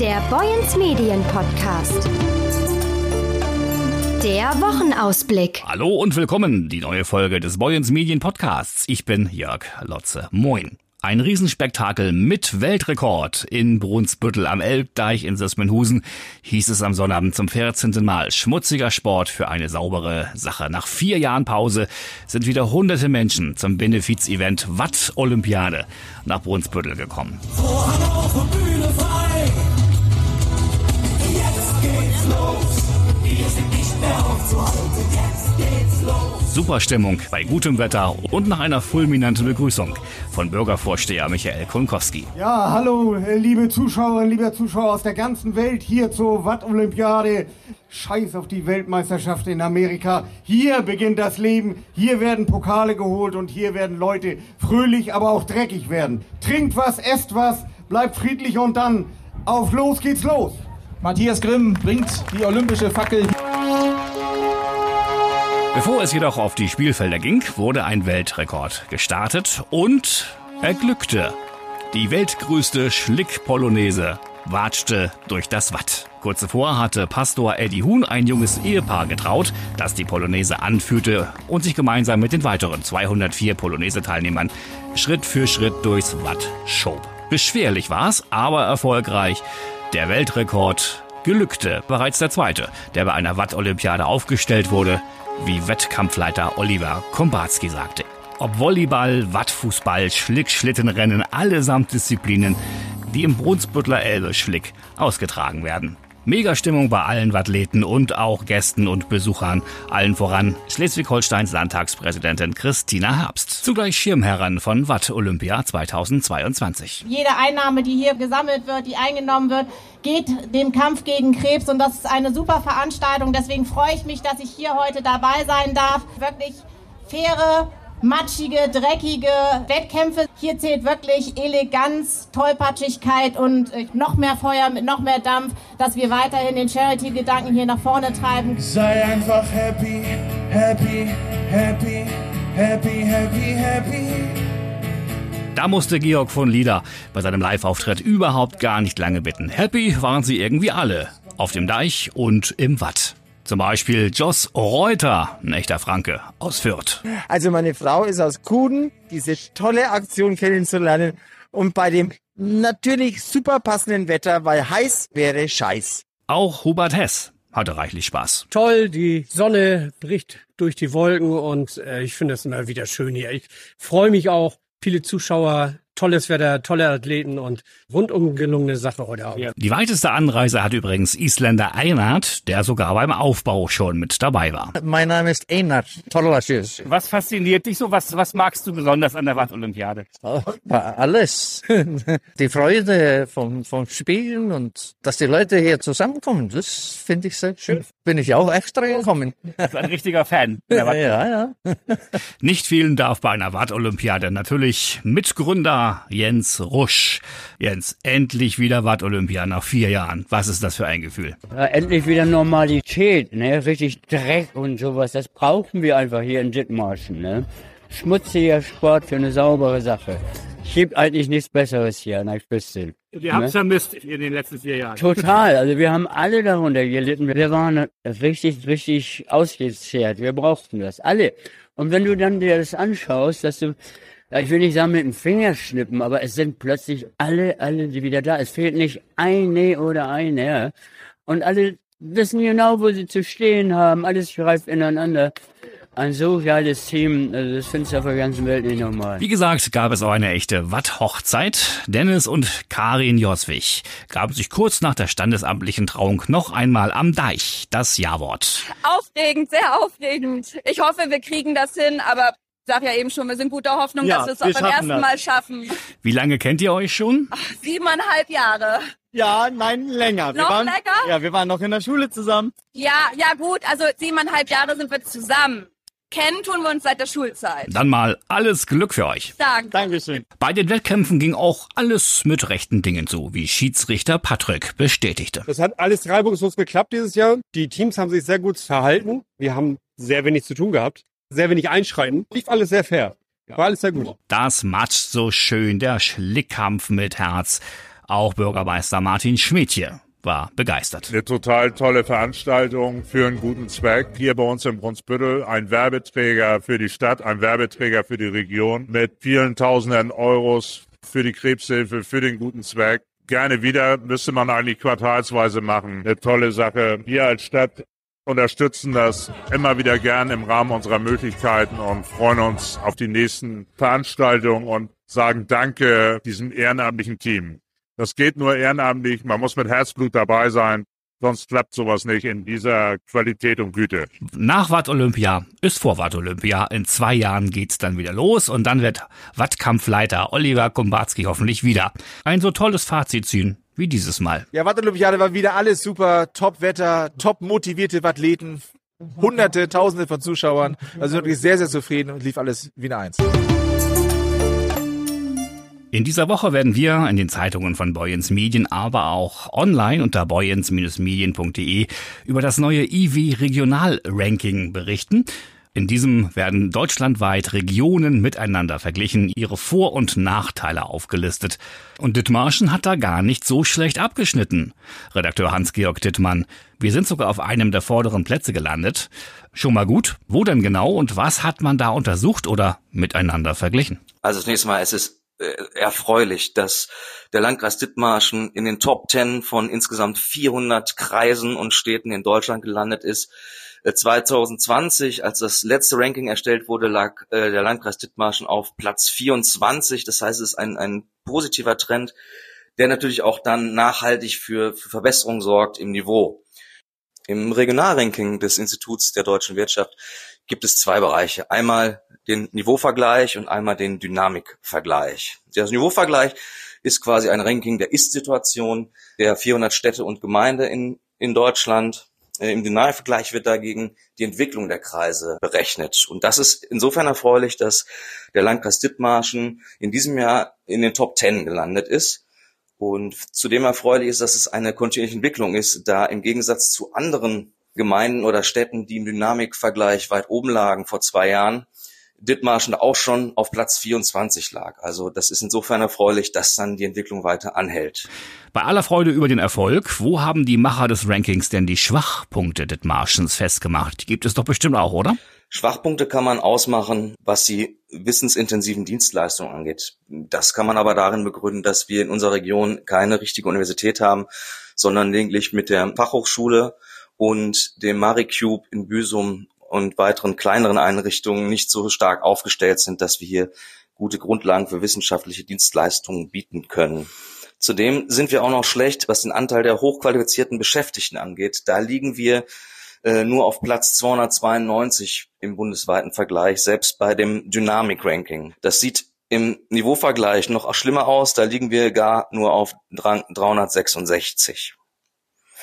Der Boyens Medien Podcast. Der Wochenausblick. Hallo und willkommen, die neue Folge des Boyens Medien Podcasts. Ich bin Jörg Lotze. Moin. Ein Riesenspektakel mit Weltrekord in Brunsbüttel am Elbdeich in Sismenhusen hieß es am Sonnabend zum 14. Mal. Schmutziger Sport für eine saubere Sache. Nach vier Jahren Pause sind wieder hunderte Menschen zum Benefiz-Event Watt Olympiade nach Brunsbüttel gekommen. Vorhang Super Stimmung bei gutem Wetter und nach einer fulminanten Begrüßung von Bürgervorsteher Michael Kunkowski. Ja, hallo, liebe Zuschauerinnen, liebe Zuschauer aus der ganzen Welt hier zur Watt-Olympiade. Scheiß auf die Weltmeisterschaft in Amerika. Hier beginnt das Leben, hier werden Pokale geholt und hier werden Leute fröhlich, aber auch dreckig werden. Trinkt was, esst was, bleibt friedlich und dann auf los geht's los. Matthias Grimm bringt die olympische Fackel. Bevor es jedoch auf die Spielfelder ging, wurde ein Weltrekord gestartet und er glückte. Die weltgrößte Schlick-Polonaise watschte durch das Watt. Kurz zuvor hatte Pastor Eddie Huhn ein junges Ehepaar getraut, das die Polonaise anführte und sich gemeinsam mit den weiteren 204 Polonaise-Teilnehmern Schritt für Schritt durchs Watt schob. Beschwerlich war's, aber erfolgreich. Der Weltrekord gelückte. Bereits der zweite, der bei einer Watt-Olympiade aufgestellt wurde, wie Wettkampfleiter Oliver Kombatski sagte. Ob Volleyball, Wattfußball, Schlick-Schlittenrennen, allesamt Disziplinen, die im Brunsbüttler Elbe Schlick ausgetragen werden. Megastimmung bei allen Wathleten und auch Gästen und Besuchern, allen voran Schleswig-Holsteins Landtagspräsidentin Christina Herbst, zugleich Schirmherrin von Watt Olympia 2022. Jede Einnahme, die hier gesammelt wird, die eingenommen wird, geht dem Kampf gegen Krebs und das ist eine super Veranstaltung. Deswegen freue ich mich, dass ich hier heute dabei sein darf. Wirklich faire matschige, dreckige Wettkämpfe. Hier zählt wirklich Eleganz, Tollpatschigkeit und äh, noch mehr Feuer mit noch mehr Dampf, dass wir weiterhin den Charity-Gedanken hier nach vorne treiben. Sei einfach happy, happy, happy, happy, happy, happy. Da musste Georg von Lieder bei seinem Live-Auftritt überhaupt gar nicht lange bitten. Happy waren sie irgendwie alle. Auf dem Deich und im Watt. Zum Beispiel Jos Reuter, ein echter Franke aus Fürth. Also meine Frau ist aus Kuden, diese tolle Aktion kennenzulernen und bei dem natürlich super passenden Wetter, weil heiß wäre Scheiß. Auch Hubert Hess hatte reichlich Spaß. Toll, die Sonne bricht durch die Wolken und äh, ich finde es immer wieder schön hier. Ich freue mich auch, viele Zuschauer tolles Wetter, tolle Athleten und rundum gelungene Sache heute Abend. Die weiteste Anreise hat übrigens Isländer Einart, der sogar beim Aufbau schon mit dabei war. Mein Name ist Einart Torlaschius. Was fasziniert dich so? Was, was magst du besonders an der Watt-Olympiade? Oh, alles. Die Freude vom, vom Spielen und dass die Leute hier zusammenkommen, das finde ich sehr schön. Bin ich auch extra gekommen. Du bist ein richtiger Fan. ja, ja. Nicht vielen darf bei einer Watt-Olympiade natürlich Mitgründer Jens Rusch. Jens, endlich wieder Watt-Olympia nach vier Jahren. Was ist das für ein Gefühl? Ja, endlich wieder Normalität, ne? Richtig Dreck und sowas. Das brauchen wir einfach hier in Dithmarschen, ne? Schmutziger Sport für eine saubere Sache. Es gibt eigentlich nichts Besseres hier nach Spitzel. Wir haben es vermisst in den letzten vier Jahren. Total. Also wir haben alle darunter gelitten. Wir waren richtig, richtig ausgezehrt. Wir brauchten das. Alle. Und wenn du dann dir das anschaust, dass du ja, ich will nicht sagen mit dem Finger schnippen, aber es sind plötzlich alle, alle die wieder da. Es fehlt nicht eine oder eine. Und alle wissen genau, wo sie zu stehen haben. Alles greift ineinander. Ein so geiles Team, also das findest du auf der ganzen Welt nicht normal. Wie gesagt, gab es auch eine echte Watt-Hochzeit. Dennis und Karin Joswig gaben sich kurz nach der standesamtlichen Trauung noch einmal am Deich das Ja-Wort. Aufregend, sehr aufregend. Ich hoffe, wir kriegen das hin, aber sag ja eben schon, wir sind guter Hoffnung, Ja, dass wir es wir auch beim ersten das. Mal schaffen. Wie lange kennt ihr euch schon? Siebeneinhalb Jahre. Ja, nein, länger. Wir Noch waren, länger? Ja, wir waren noch in der Schule zusammen. Ja, ja gut, also siebeneinhalb Jahre sind wir zusammen. Kennen tun wir uns seit der Schulzeit. Dann mal alles Glück für euch. Danke. Dankeschön. Bei den Wettkämpfen ging auch alles mit rechten Dingen zu, wie Schiedsrichter Patrick bestätigte. Das hat alles reibungslos geklappt dieses Jahr. Die Teams haben sich sehr gut verhalten. Wir haben sehr wenig zu tun gehabt. Sehr wenig Einschreiten. Lief alles sehr fair. War alles sehr gut. Das matscht so schön, der Schlickkampf mit Herz. Auch Bürgermeister Martin Schmidtje war begeistert. Eine total tolle Veranstaltung für einen guten Zweck. Hier bei uns in Brunsbüttel ein Werbeträger für die Stadt, ein Werbeträger für die Region mit vielen Tausenden Euros für die Krebshilfe, für den guten Zweck. Gerne wieder, müsste man eigentlich quartalsweise machen. Eine tolle Sache. Wir als Stadt unterstützen das immer wieder gern im Rahmen unserer Möglichkeiten und freuen uns auf die nächsten Veranstaltungen und sagen Danke diesem ehrenamtlichen Team. Das geht nur ehrenamtlich, man muss mit Herzblut dabei sein. Sonst klappt sowas nicht in dieser Qualität und Güte. Nach Watt Olympia ist vor Watt Olympia. In zwei Jahren geht's dann wieder los und dann wird Wattkampfleiter Oliver Kumbatski hoffentlich wieder ein so tolles Fazit ziehen wie dieses Mal. Ja, Watt Olympiade war wieder alles super, top Wetter, top motivierte Athleten, hunderte, tausende von Zuschauern. Also wirklich sehr, sehr zufrieden und lief alles wie eine Eins. In dieser Woche werden wir in den Zeitungen von Boyens Medien, aber auch online unter boyens-medien.de über das neue IW Regional Ranking berichten. In diesem werden deutschlandweit Regionen miteinander verglichen, ihre Vor- und Nachteile aufgelistet. Und Dithmarschen hat da gar nicht so schlecht abgeschnitten. Redakteur Hans-Georg Dittmann, wir sind sogar auf einem der vorderen Plätze gelandet. Schon mal gut. Wo denn genau und was hat man da untersucht oder miteinander verglichen? Also zunächst mal, es ist erfreulich, dass der Landkreis Dithmarschen in den Top 10 von insgesamt 400 Kreisen und Städten in Deutschland gelandet ist. 2020, als das letzte Ranking erstellt wurde, lag äh, der Landkreis Dithmarschen auf Platz 24. Das heißt, es ist ein, ein positiver Trend, der natürlich auch dann nachhaltig für, für Verbesserung sorgt im Niveau. Im Regionalranking des Instituts der deutschen Wirtschaft gibt es zwei Bereiche. Einmal den Niveauvergleich und einmal den Dynamikvergleich. Der Niveauvergleich ist quasi ein Ranking der Ist-Situation der 400 Städte und Gemeinde in, in Deutschland. Äh, Im Dynamikvergleich wird dagegen die Entwicklung der Kreise berechnet. Und das ist insofern erfreulich, dass der Landkreis Dithmarschen in diesem Jahr in den Top 10 gelandet ist. Und zudem erfreulich ist, dass es eine kontinuierliche Entwicklung ist, da im Gegensatz zu anderen Gemeinden oder Städten, die im Dynamikvergleich weit oben lagen vor zwei Jahren, Dithmarschen auch schon auf Platz 24 lag. Also das ist insofern erfreulich, dass dann die Entwicklung weiter anhält. Bei aller Freude über den Erfolg, wo haben die Macher des Rankings denn die Schwachpunkte Dithmarschens festgemacht? Die gibt es doch bestimmt auch, oder? Schwachpunkte kann man ausmachen, was die wissensintensiven Dienstleistungen angeht. Das kann man aber darin begründen, dass wir in unserer Region keine richtige Universität haben, sondern lediglich mit der Fachhochschule und dem Maricube in Büsum und weiteren kleineren Einrichtungen nicht so stark aufgestellt sind, dass wir hier gute Grundlagen für wissenschaftliche Dienstleistungen bieten können. Zudem sind wir auch noch schlecht, was den Anteil der hochqualifizierten Beschäftigten angeht. Da liegen wir äh, nur auf Platz 292 im bundesweiten Vergleich, selbst bei dem Dynamic Ranking. Das sieht im Niveauvergleich noch schlimmer aus. Da liegen wir gar nur auf 366.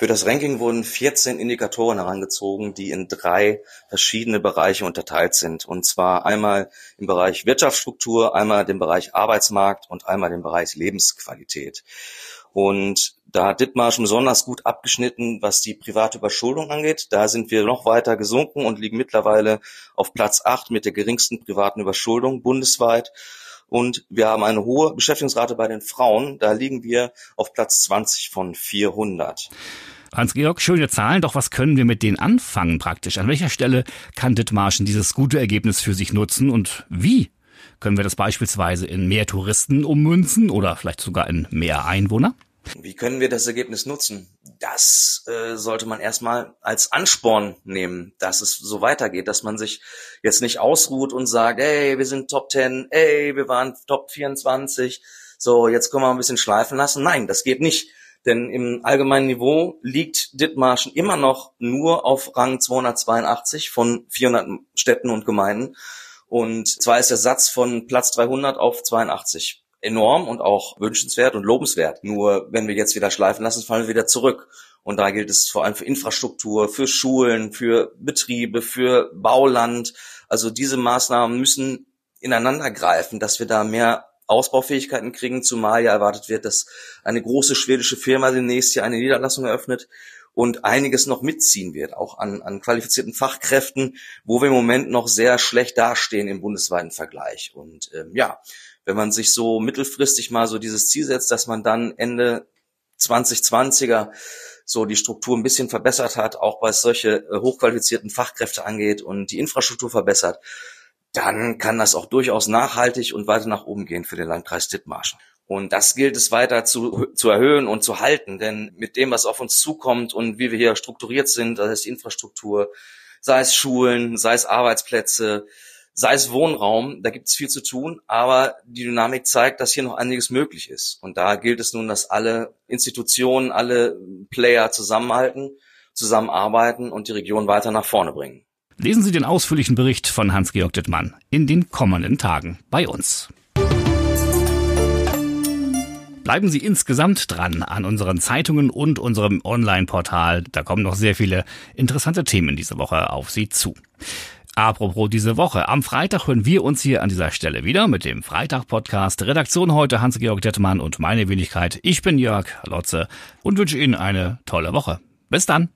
Für das Ranking wurden 14 Indikatoren herangezogen, die in drei verschiedene Bereiche unterteilt sind. Und zwar einmal im Bereich Wirtschaftsstruktur, einmal den Bereich Arbeitsmarkt und einmal den Bereich Lebensqualität. Und da hat Dithmarschen besonders gut abgeschnitten, was die private Überschuldung angeht. Da sind wir noch weiter gesunken und liegen mittlerweile auf Platz 8 mit der geringsten privaten Überschuldung bundesweit. Und wir haben eine hohe Beschäftigungsrate bei den Frauen. Da liegen wir auf Platz 20 von 400. Hans-Georg, schöne Zahlen, doch was können wir mit denen anfangen praktisch? An welcher Stelle kann Dithmarschen dieses gute Ergebnis für sich nutzen und wie? Können wir das beispielsweise in mehr Touristen ummünzen oder vielleicht sogar in mehr Einwohner? Wie können wir das Ergebnis nutzen? Das äh, sollte man erstmal als Ansporn nehmen, dass es so weitergeht, dass man sich jetzt nicht ausruht und sagt, ey, wir sind Top 10, ey, wir waren Top 24, so, jetzt können wir ein bisschen schleifen lassen. Nein, das geht nicht. Denn im allgemeinen Niveau liegt Dithmarschen immer noch nur auf Rang 282 von 400 Städten und Gemeinden. Und zwar ist der Satz von Platz 300 auf 82 enorm und auch wünschenswert und lobenswert. Nur wenn wir jetzt wieder schleifen lassen, fallen wir wieder zurück. Und da gilt es vor allem für Infrastruktur, für Schulen, für Betriebe, für Bauland. Also diese Maßnahmen müssen ineinander greifen, dass wir da mehr Ausbaufähigkeiten kriegen, zumal ja erwartet wird, dass eine große schwedische Firma demnächst hier eine Niederlassung eröffnet und einiges noch mitziehen wird, auch an, an qualifizierten Fachkräften, wo wir im Moment noch sehr schlecht dastehen im bundesweiten Vergleich. Und ähm, ja, Wenn man sich so mittelfristig mal so dieses Ziel setzt, dass man dann Ende 2020er so die Struktur ein bisschen verbessert hat, auch was solche äh, hochqualifizierten Fachkräfte angeht und die Infrastruktur verbessert, dann kann das auch durchaus nachhaltig und weiter nach oben gehen für den Landkreis Dithmarschen. Und das gilt es weiter zu, zu erhöhen und zu halten, denn mit dem, was auf uns zukommt und wie wir hier strukturiert sind, das heißt Infrastruktur, sei es Schulen, sei es Arbeitsplätze, sei es Wohnraum, da gibt es viel zu tun, aber die Dynamik zeigt, dass hier noch einiges möglich ist. Und da gilt es nun, dass alle Institutionen, alle Player zusammenhalten, zusammenarbeiten und die Region weiter nach vorne bringen. Lesen Sie den ausführlichen Bericht von Hans-Georg Dittmann in den kommenden Tagen bei uns. Bleiben Sie insgesamt dran an unseren Zeitungen und unserem Online-Portal. Da kommen noch sehr viele interessante Themen diese Woche auf Sie zu. Apropos diese Woche. Am Freitag hören wir uns hier an dieser Stelle wieder mit dem Freitag-Podcast. Redaktion heute Hans-Georg Dettemann und meine Wenigkeit. Ich bin Jörg Lotze und wünsche Ihnen eine tolle Woche. Bis dann.